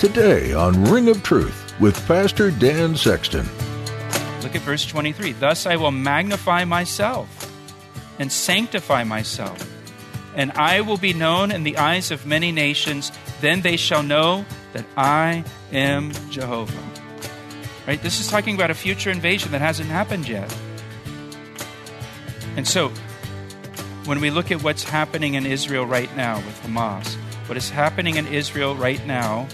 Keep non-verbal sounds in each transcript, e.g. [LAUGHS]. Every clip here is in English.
Today on Ring of Truth with Pastor Dan Sexton. Look at verse 23. Thus I will magnify myself and sanctify myself, and I will be known in the eyes of many nations. Then they shall know that I am Jehovah. Right? This is talking about a future invasion that hasn't happened yet. And so, when we look at what's happening in Israel right now with Hamas, what is happening in Israel right now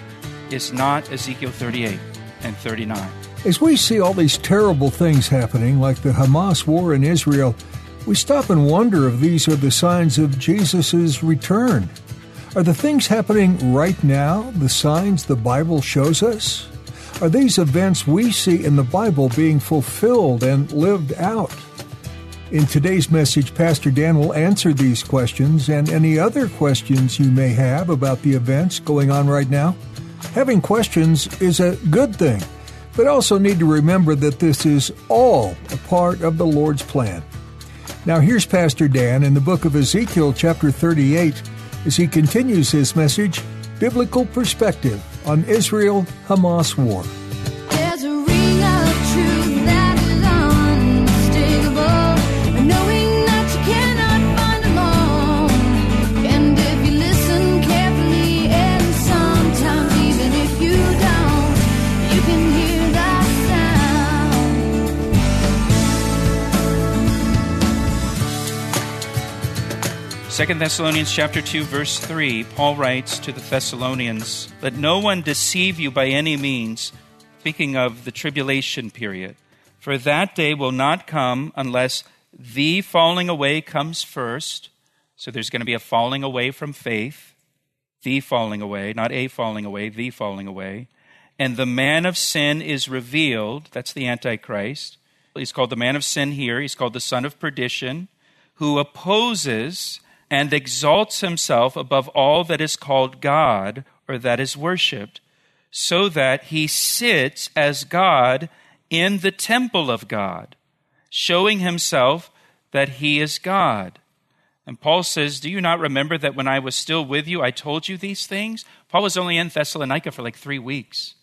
is not Ezekiel 38 and 39. As we see all these terrible things happening, like the Hamas war in Israel, we stop and wonder if these are the signs of Jesus' return. Are the things happening right now the signs the Bible shows us? Are these events we see in the Bible being fulfilled and lived out? In today's message, Pastor Dan will answer these questions and any other questions you may have about the events going on right now. Having questions is a good thing, but also need to remember that this is all a part of the Lord's plan. Now, here's Pastor Dan in the book of Ezekiel, chapter 38, as he continues his message Biblical Perspective on Israel Hamas War. Second Thessalonians chapter 2 verse 3 Paul writes to the Thessalonians let no one deceive you by any means speaking of the tribulation period for that day will not come unless the falling away comes first. So there's going to be a falling away from faith the falling away not a falling away the falling away. And the man of sin is revealed that's the antichrist. He's called the man of sin here. He's called the son of perdition who opposes and exalts himself above all that is called God or that is worshiped, so that he sits as God in the temple of God, showing himself that he is God. And Paul says, Do you not remember that when I was still with you, I told you these things? Paul was only in Thessalonica for like three weeks.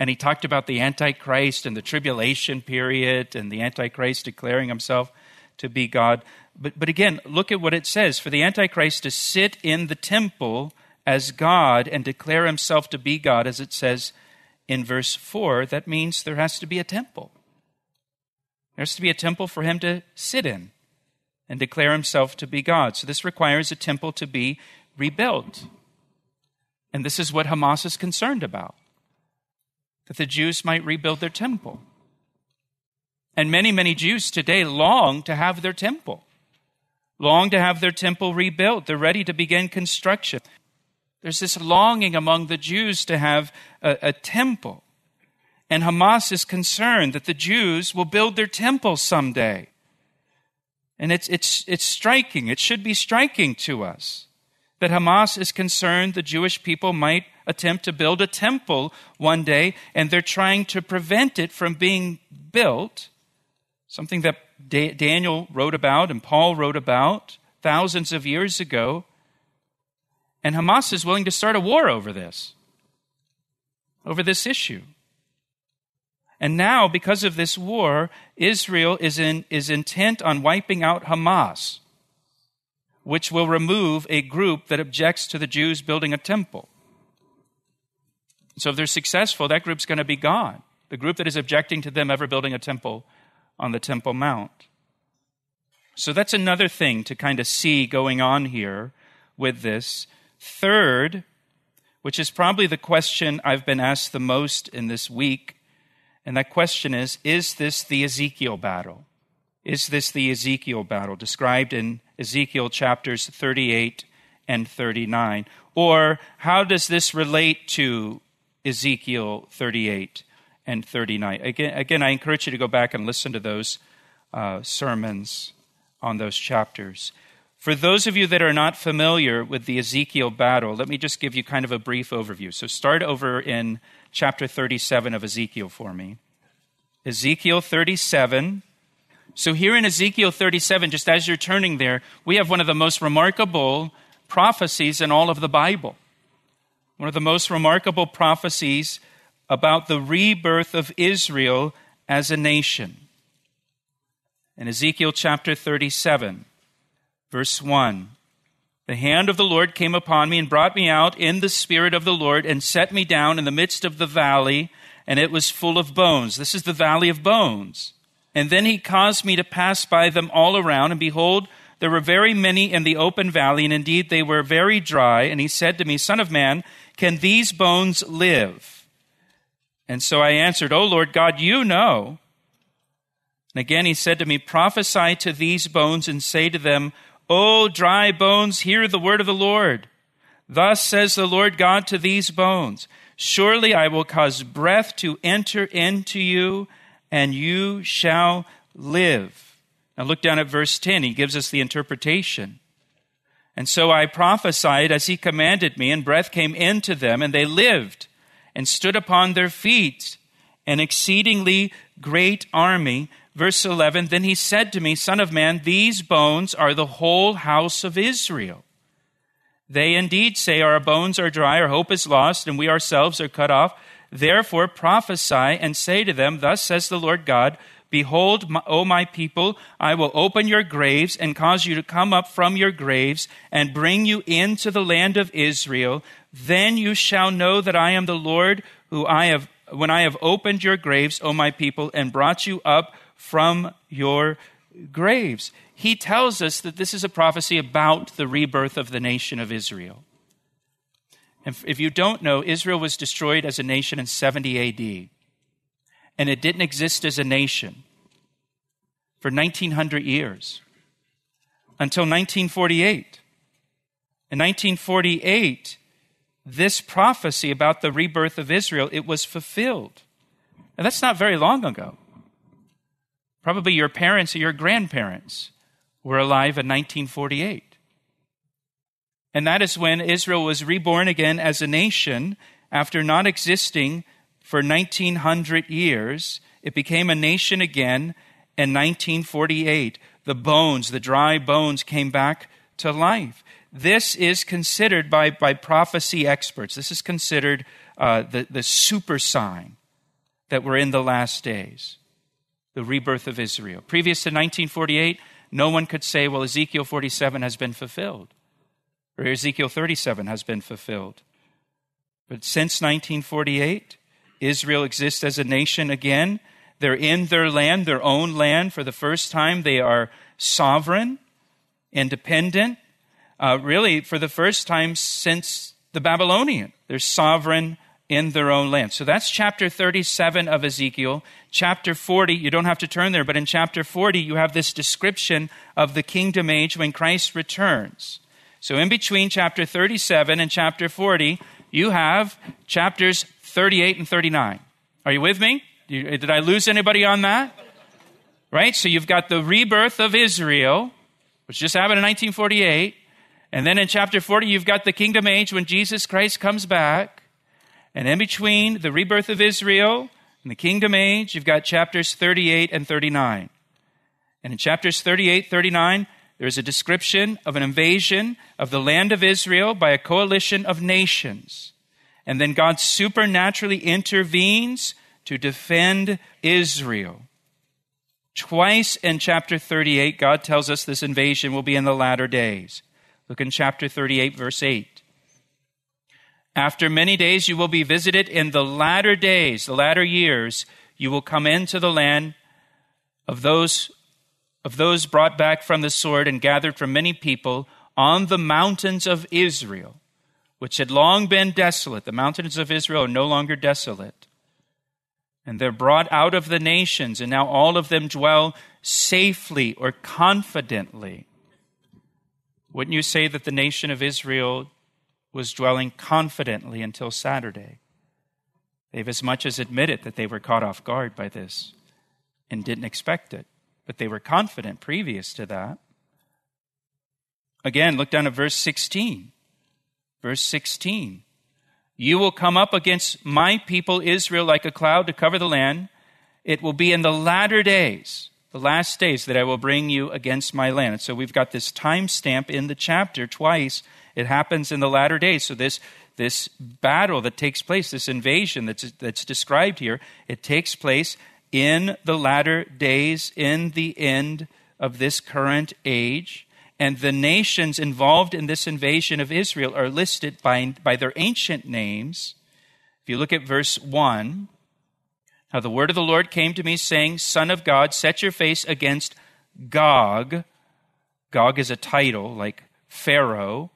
And he talked about the Antichrist and the tribulation period and the Antichrist declaring himself to be God. But, but again, look at what it says for the Antichrist to sit in the temple as God and declare himself to be God, as it says in verse 4, that means there has to be a temple. There has to be a temple for him to sit in and declare himself to be God. So this requires a temple to be rebuilt. And this is what Hamas is concerned about that the Jews might rebuild their temple. And many, many Jews today long to have their temple long to have their temple rebuilt. They're ready to begin construction. There's this longing among the Jews to have a, a, temple. And Hamas is concerned that the Jews will build their temple someday. And it's, it's, it's striking. It should be striking to us that Hamas is concerned the Jewish people might attempt to build a temple one day, and they're trying to prevent it from being built, something that Daniel wrote about and Paul wrote about thousands of years ago. And Hamas is willing to start a war over this, over this issue. And now, because of this war, Israel is, in, is intent on wiping out Hamas, which will remove a group that objects to the Jews building a temple. So, if they're successful, that group's going to be gone. The group that is objecting to them ever building a temple on the Temple Mount. So that's another thing to kind of see going on here with this. Third, which is probably the question I've been asked the most in this week, and that question is Is this the Ezekiel battle? Is this the Ezekiel battle described in Ezekiel chapters 38 and 39? Or how does this relate to Ezekiel 38 and 39? Again, again I encourage you to go back and listen to those uh, sermons on those chapters. For those of you that are not familiar with the Ezekiel battle, let me just give you kind of a brief overview. So start over in chapter 37 of Ezekiel for me. Ezekiel 37. So here in Ezekiel 37, just as you're turning there, we have one of the most remarkable prophecies in all of the Bible. One of the most remarkable prophecies about the rebirth of Israel as a nation. In Ezekiel chapter 37, Verse 1 The hand of the Lord came upon me and brought me out in the spirit of the Lord and set me down in the midst of the valley, and it was full of bones. This is the valley of bones. And then he caused me to pass by them all around, and behold, there were very many in the open valley, and indeed they were very dry. And he said to me, Son of man, can these bones live? And so I answered, O Lord God, you know. And again he said to me, Prophesy to these bones and say to them, O dry bones, hear the word of the Lord. Thus says the Lord God to these bones Surely I will cause breath to enter into you, and you shall live. Now look down at verse 10. He gives us the interpretation. And so I prophesied as he commanded me, and breath came into them, and they lived and stood upon their feet, an exceedingly great army. Verse 11 Then he said to me, Son of man, these bones are the whole house of Israel. They indeed say, Our bones are dry, our hope is lost, and we ourselves are cut off. Therefore prophesy and say to them, Thus says the Lord God, Behold, O my people, I will open your graves and cause you to come up from your graves and bring you into the land of Israel. Then you shall know that I am the Lord who I have, when I have opened your graves, O my people, and brought you up from your graves. He tells us that this is a prophecy about the rebirth of the nation of Israel. And if you don't know, Israel was destroyed as a nation in 70 AD, and it didn't exist as a nation for 1900 years until 1948. In 1948, this prophecy about the rebirth of Israel, it was fulfilled. And that's not very long ago. Probably your parents or your grandparents were alive in 1948. And that is when Israel was reborn again as a nation after not existing for 1900 years. It became a nation again in 1948. The bones, the dry bones, came back to life. This is considered by, by prophecy experts, this is considered uh, the, the super sign that we're in the last days the rebirth of Israel. Previous to 1948, no one could say, well, Ezekiel 47 has been fulfilled, or Ezekiel 37 has been fulfilled. But since 1948, Israel exists as a nation again. They're in their land, their own land, for the first time. They are sovereign, independent, uh, really for the first time since the Babylonian. They're sovereign in their own land. So that's chapter 37 of Ezekiel. Chapter 40, you don't have to turn there, but in chapter 40, you have this description of the kingdom age when Christ returns. So in between chapter 37 and chapter 40, you have chapters 38 and 39. Are you with me? Did I lose anybody on that? Right? So you've got the rebirth of Israel, which just happened in 1948. And then in chapter 40, you've got the kingdom age when Jesus Christ comes back. And in between the rebirth of Israel and the kingdom age, you've got chapters 38 and 39. And in chapters 38, 39, there's a description of an invasion of the land of Israel by a coalition of nations. And then God supernaturally intervenes to defend Israel. Twice in chapter 38, God tells us this invasion will be in the latter days. Look in chapter 38, verse 8. After many days you will be visited in the latter days, the latter years, you will come into the land of those of those brought back from the sword and gathered from many people on the mountains of Israel, which had long been desolate. The mountains of Israel are no longer desolate. And they're brought out of the nations, and now all of them dwell safely or confidently. Wouldn't you say that the nation of Israel was dwelling confidently until Saturday. They've as much as admitted that they were caught off guard by this and didn't expect it, but they were confident previous to that. Again, look down at verse 16. Verse 16. You will come up against my people Israel like a cloud to cover the land. It will be in the latter days, the last days, that I will bring you against my land. so we've got this time stamp in the chapter twice. It happens in the latter days. So this, this battle that takes place, this invasion that's, that's described here, it takes place in the latter days, in the end of this current age. And the nations involved in this invasion of Israel are listed by, by their ancient names. If you look at verse 1, now the word of the Lord came to me, saying, Son of God, set your face against Gog. Gog is a title like Pharaoh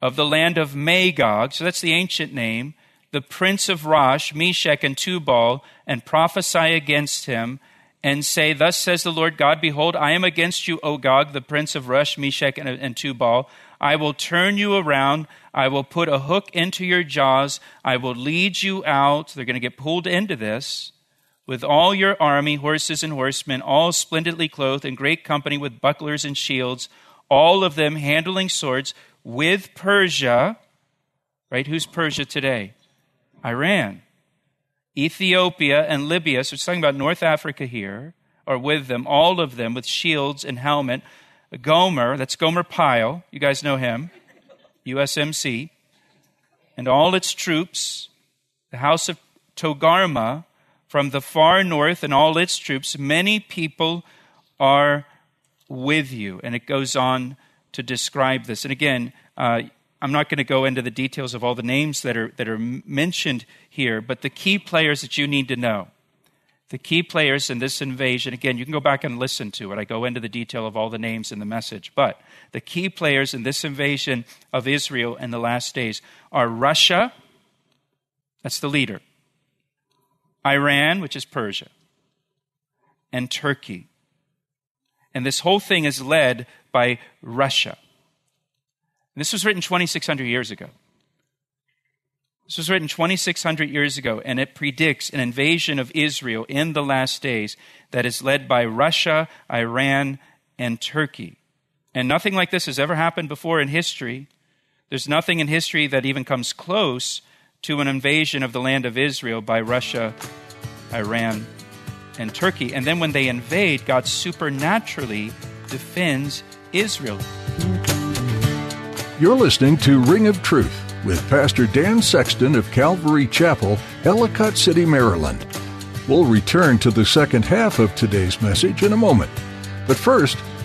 of the land of Magog. So that's the ancient name. The prince of Rosh, Meshech, and Tubal, and prophesy against him and say, Thus says the Lord God, Behold, I am against you, O Gog, the prince of Rosh, Meshech, and, and Tubal. I will turn you around. I will put a hook into your jaws. I will lead you out. They're going to get pulled into this with all your army, horses and horsemen, all splendidly clothed, in great company with bucklers and shields, all of them handling swords, with Persia. Right? Who's Persia today? Iran. Ethiopia and Libya, so it's talking about North Africa here, are with them, all of them with shields and helmet. Gomer, that's Gomer Pyle, you guys know him, USMC, and all its troops, the house of Togarmah from the far north and all its troops, many people are with you. And it goes on to describe this. And again, uh, I'm not going to go into the details of all the names that are, that are mentioned here, but the key players that you need to know. The key players in this invasion, again, you can go back and listen to it. I go into the detail of all the names in the message. But the key players in this invasion of Israel in the last days are Russia, that's the leader, Iran, which is Persia, and Turkey. And this whole thing is led by Russia. This was written 2,600 years ago. This was written 2,600 years ago, and it predicts an invasion of Israel in the last days that is led by Russia, Iran, and Turkey. And nothing like this has ever happened before in history. There's nothing in history that even comes close to an invasion of the land of Israel by Russia, Iran, and Turkey. And then when they invade, God supernaturally defends Israel. You're listening to Ring of Truth with Pastor Dan Sexton of Calvary Chapel, Ellicott City, Maryland. We'll return to the second half of today's message in a moment. But first,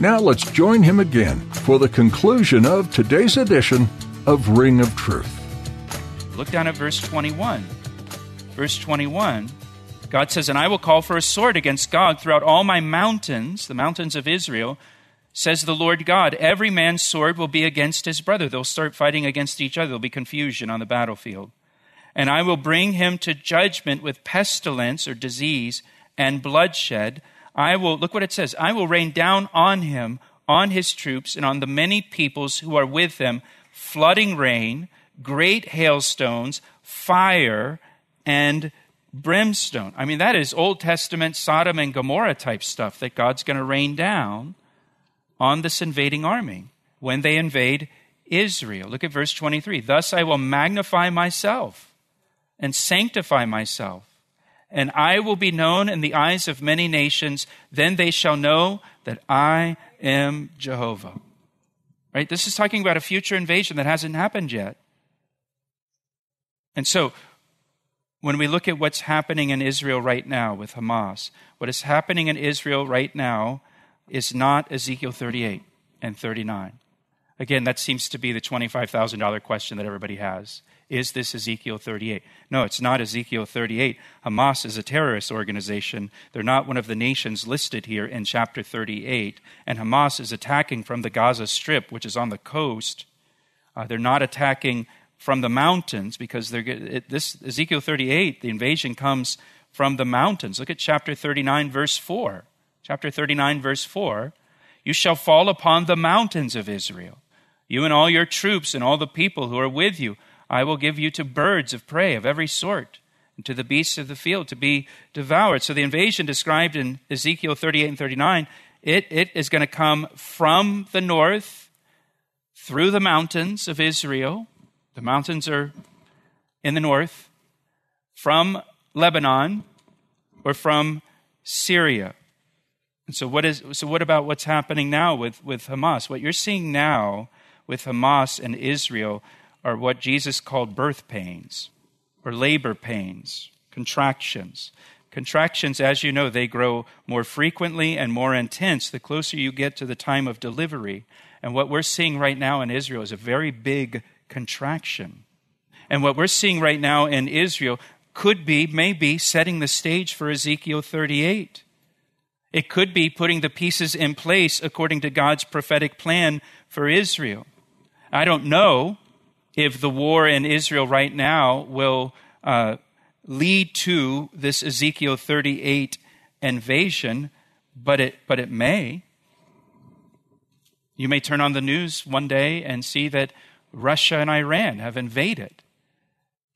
Now let's join him again for the conclusion of today's edition of Ring of Truth. Look down at verse 21. Verse 21 God says, And I will call for a sword against Gog throughout all my mountains, the mountains of Israel, says the Lord God, every man's sword will be against his brother. They'll start fighting against each other. There'll be confusion on the battlefield. And I will bring him to judgment with pestilence or disease and bloodshed. I will, look what it says, I will rain down on him, on his troops, and on the many peoples who are with them, flooding rain, great hailstones, fire, and brimstone. I mean, that is Old Testament Sodom and Gomorrah type stuff that God's going to rain down on this invading army when they invade Israel. Look at verse 23. Thus I will magnify myself and sanctify myself, and I will be known in the eyes of many nations. Then they shall know that I am Jehovah. Right? This is talking about a future invasion that hasn't happened yet. And so, when we look at what's happening in Israel right now with Hamas, what is happening in Israel right now is not Ezekiel 38 and 39. Again, that seems to be the $25,000 question that everybody has. Is this Ezekiel 38? No, it's not Ezekiel 38. Hamas is a terrorist organization. They're not one of the nations listed here in chapter 38. And Hamas is attacking from the Gaza Strip, which is on the coast. Uh, they're not attacking from the mountains because they're, it, this Ezekiel 38, the invasion comes from the mountains. Look at chapter 39, verse 4. Chapter 39, verse 4. You shall fall upon the mountains of Israel, you and all your troops and all the people who are with you. I will give you to birds of prey of every sort, and to the beasts of the field to be devoured. So the invasion described in Ezekiel 38 and 39, it, it is going to come from the north through the mountains of Israel. The mountains are in the north, from Lebanon, or from Syria. And so what is so what about what's happening now with, with Hamas? What you're seeing now with Hamas and Israel are what Jesus called birth pains or labor pains, contractions. Contractions, as you know, they grow more frequently and more intense the closer you get to the time of delivery. And what we're seeing right now in Israel is a very big contraction. And what we're seeing right now in Israel could be, maybe, setting the stage for Ezekiel 38. It could be putting the pieces in place according to God's prophetic plan for Israel. I don't know if the war in Israel right now will uh, lead to this Ezekiel 38 invasion, but it, but it may. You may turn on the news one day and see that Russia and Iran have invaded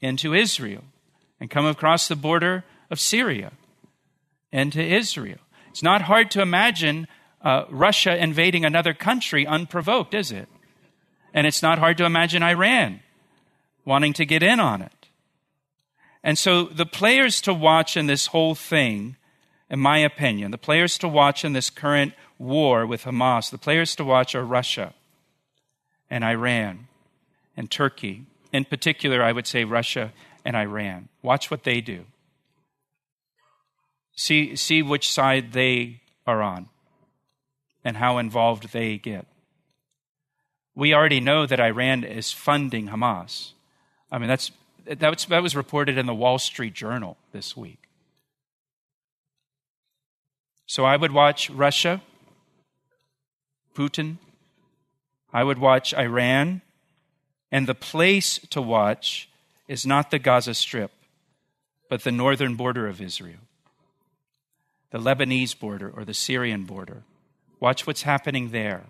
into Israel and come across the border of Syria into Israel. It's not hard to imagine uh, Russia invading another country unprovoked, is it? And it's not hard to imagine Iran wanting to get in on it. And so the players to watch in this whole thing, in my opinion, the players to watch in this current war with Hamas, the players to watch are Russia and Iran and Turkey. In particular, I would say Russia and Iran. Watch what they do. See, see which side they are on and how involved they get we already know that Iran is funding Hamas. I mean, that's, that was reported in the Wall Street Journal this week. So I would watch Russia, Putin, I would watch Iran, and the place to watch is not the Gaza Strip, but the northern border of Israel, the Lebanese border or the Syrian border. Watch what's happening there.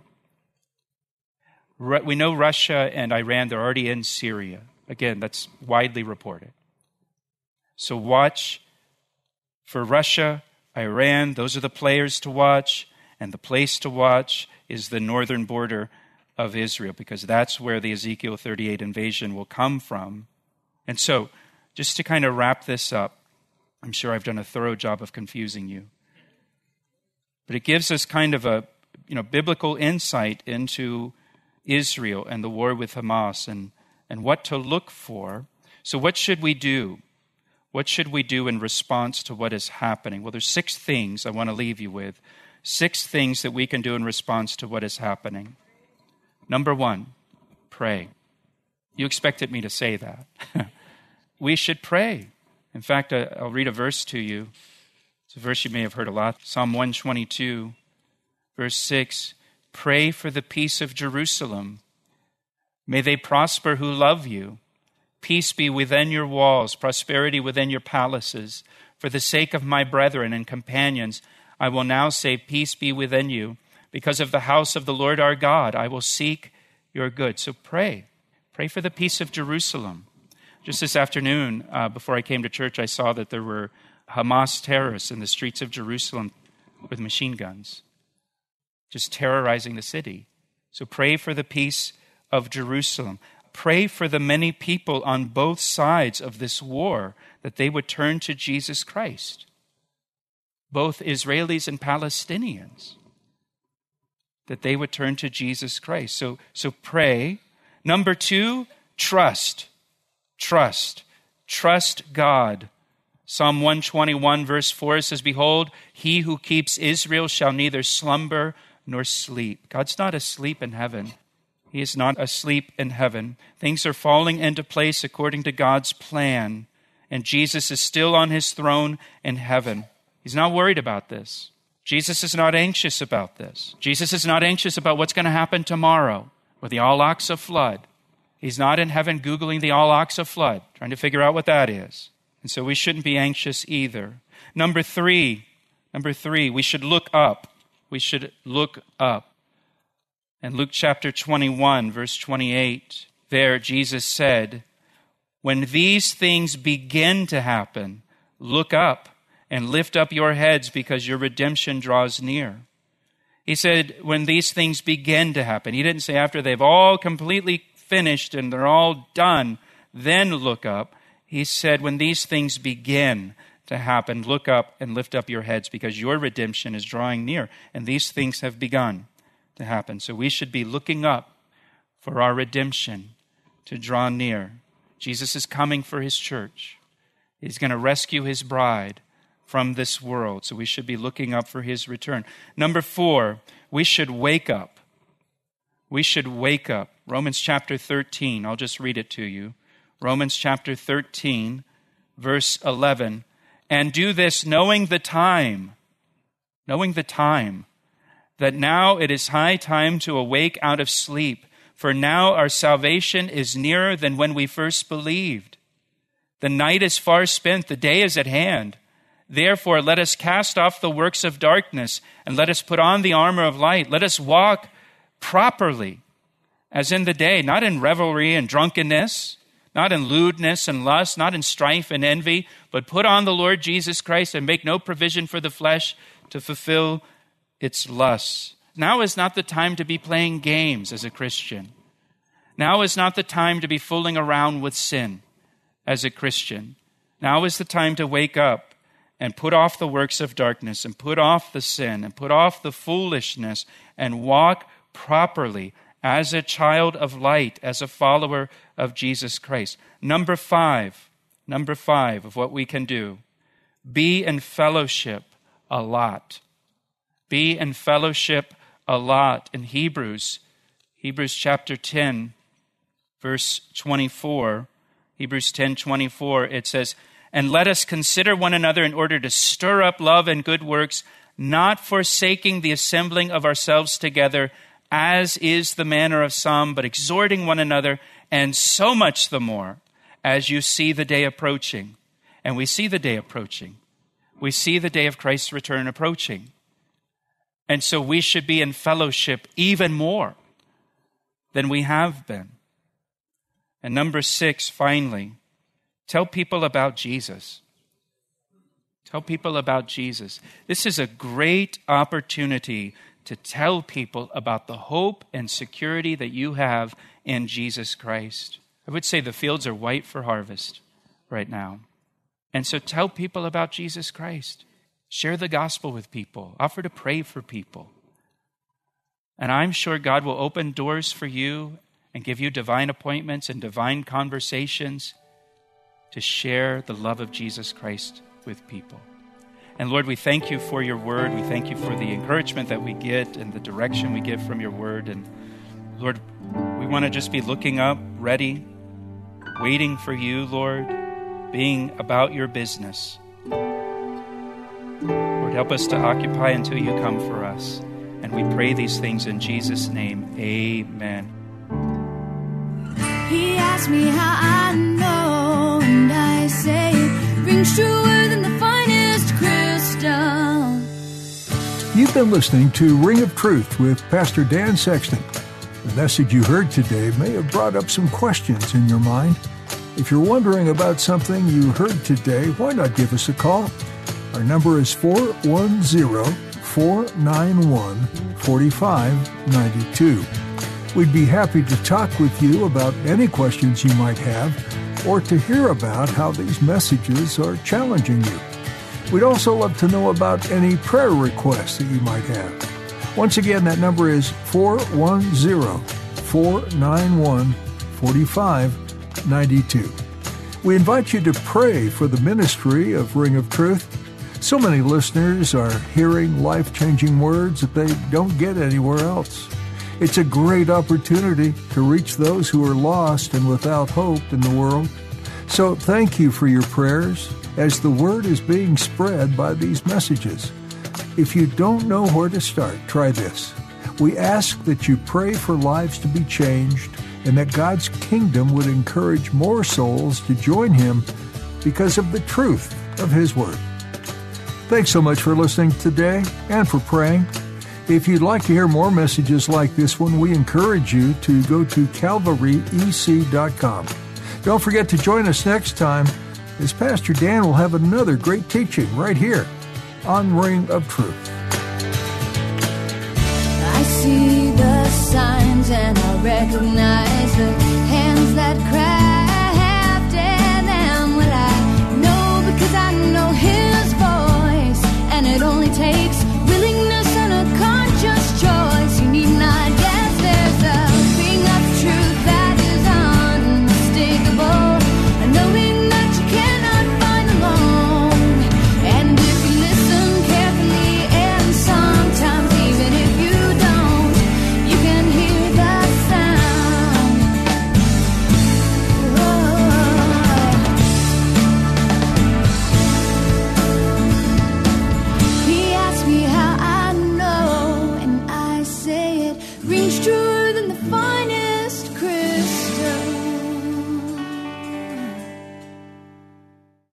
We know Russia and Iran, they're already in Syria. Again, that's widely reported. So watch for Russia, Iran, those are the players to watch, and the place to watch is the northern border of Israel, because that's where the Ezekiel 38 invasion will come from. And so, just to kind of wrap this up, I'm sure I've done a thorough job of confusing you. But it gives us kind of a you know, biblical insight into Israel and the war with Hamas and, and what to look for. So, what should we do? What should we do in response to what is happening? Well, there's six things I want to leave you with. Six things that we can do in response to what is happening. Number one, pray. You expected me to say that. [LAUGHS] we should pray. In fact, I'll read a verse to you. It's a verse you may have heard a lot Psalm 122, verse 6. Pray for the peace of Jerusalem. May they prosper who love you. Peace be within your walls, prosperity within your palaces. For the sake of my brethren and companions, I will now say, Peace be within you. Because of the house of the Lord our God, I will seek your good. So pray. Pray for the peace of Jerusalem. Just this afternoon, uh, before I came to church, I saw that there were Hamas terrorists in the streets of Jerusalem with machine guns just terrorizing the city. So pray for the peace of Jerusalem. Pray for the many people on both sides of this war that they would turn to Jesus Christ, both Israelis and Palestinians, that they would turn to Jesus Christ. So, so pray. Number two, trust. Trust. Trust God. Psalm 121, verse 4 says, Behold, he who keeps Israel shall neither slumber nor sleep. God's not asleep in heaven. He is not asleep in heaven. Things are falling into place according to God's plan, and Jesus is still on his throne in heaven. He's not worried about this. Jesus is not anxious about this. Jesus is not anxious about what's going to happen tomorrow with the Al Aqsa flood. He's not in heaven Googling the Al Aqsa flood, trying to figure out what that is. And so we shouldn't be anxious either. Number three, number three, we should look up. We should look up. In Luke chapter 21, verse 28, there Jesus said, When these things begin to happen, look up and lift up your heads because your redemption draws near. He said, When these things begin to happen. He didn't say after they've all completely finished and they're all done, then look up. He said, When these things begin to happen, look up and lift up your heads because your redemption is drawing near, and these things have begun to happen. So we should be looking up for our redemption to draw near. Jesus is coming for his church. He's going to rescue his bride from this world. So we should be looking up for his return. Number four, we should wake up. We should wake up. Romans chapter 13, I'll just read it to you. Romans chapter 13, verse 11. And do this knowing the time, knowing the time that now it is high time to awake out of sleep, for now our salvation is nearer than when we first believed. The night is far spent, the day is at hand. Therefore, let us cast off the works of darkness and let us put on the armor of light. Let us walk properly as in the day, not in revelry and drunkenness, not in lewdness and lust, not in strife and envy, but put on the Lord Jesus Christ and make no provision for the flesh to fulfill its lusts. Now is not the time to be playing games as a Christian. Now is not the time to be fooling around with sin as a Christian. Now is the time to wake up and put off the works of darkness and put off the sin and put off the foolishness and walk properly as a child of light, as a follower of Jesus Christ. Number five, number five of what we can do be in fellowship a lot be in fellowship a lot. In Hebrews, Hebrews chapter 10, verse 24, Hebrews 10 24, it says, And let us consider one another in order to stir up love and good works, not forsaking the assembling of ourselves together, as is the manner of some, but exhorting one another, and so much the more as you see the day approaching. And we see the day approaching. We see the day of Christ's return approaching. And so we should be in fellowship even more than we have been. And number six, finally, tell people about Jesus. Tell people about Jesus. This is a great opportunity to tell people about the hope and security that you have in Jesus Christ. I would say the fields are white for harvest right now. And so tell people about Jesus Christ. Share the gospel with people, offer to pray for people. And I'm sure God will open doors for you and give you divine appointments and divine conversations to share the love of Jesus Christ with people. And Lord, we thank you for your word. We thank you for the encouragement that we get and the direction we get from your word. And Lord, we want to just be looking up, ready, waiting for you, Lord, being about your business. Lord, help us to occupy until you come for us. And we pray these things in Jesus' name. Amen. He asked me how I know, and I say truer You've been listening to Ring of Truth with Pastor Dan Sexton. The message you heard today may have brought up some questions in your mind. If you're wondering about something you heard today, why not give us a call? Our number is 410 491 4592. We'd be happy to talk with you about any questions you might have or to hear about how these messages are challenging you. We'd also love to know about any prayer requests that you might have. Once again, that number is 410 491 4592. We invite you to pray for the ministry of Ring of Truth so many listeners are hearing life changing words that they don't get anywhere else. It's a great opportunity to reach those who are lost and without hope in the world. So thank you for your prayers as the word is being spread by these messages. If you don't know where to start, try this. We ask that you pray for lives to be changed and that God's kingdom would encourage more souls to join Him because of the truth of His Word. Thanks so much for listening today and for praying. If you'd like to hear more messages like this one, we encourage you to go to calvaryec.com. Don't forget to join us next time as Pastor Dan will have another great teaching right here on Ring of Truth. I see the signs and I recognize the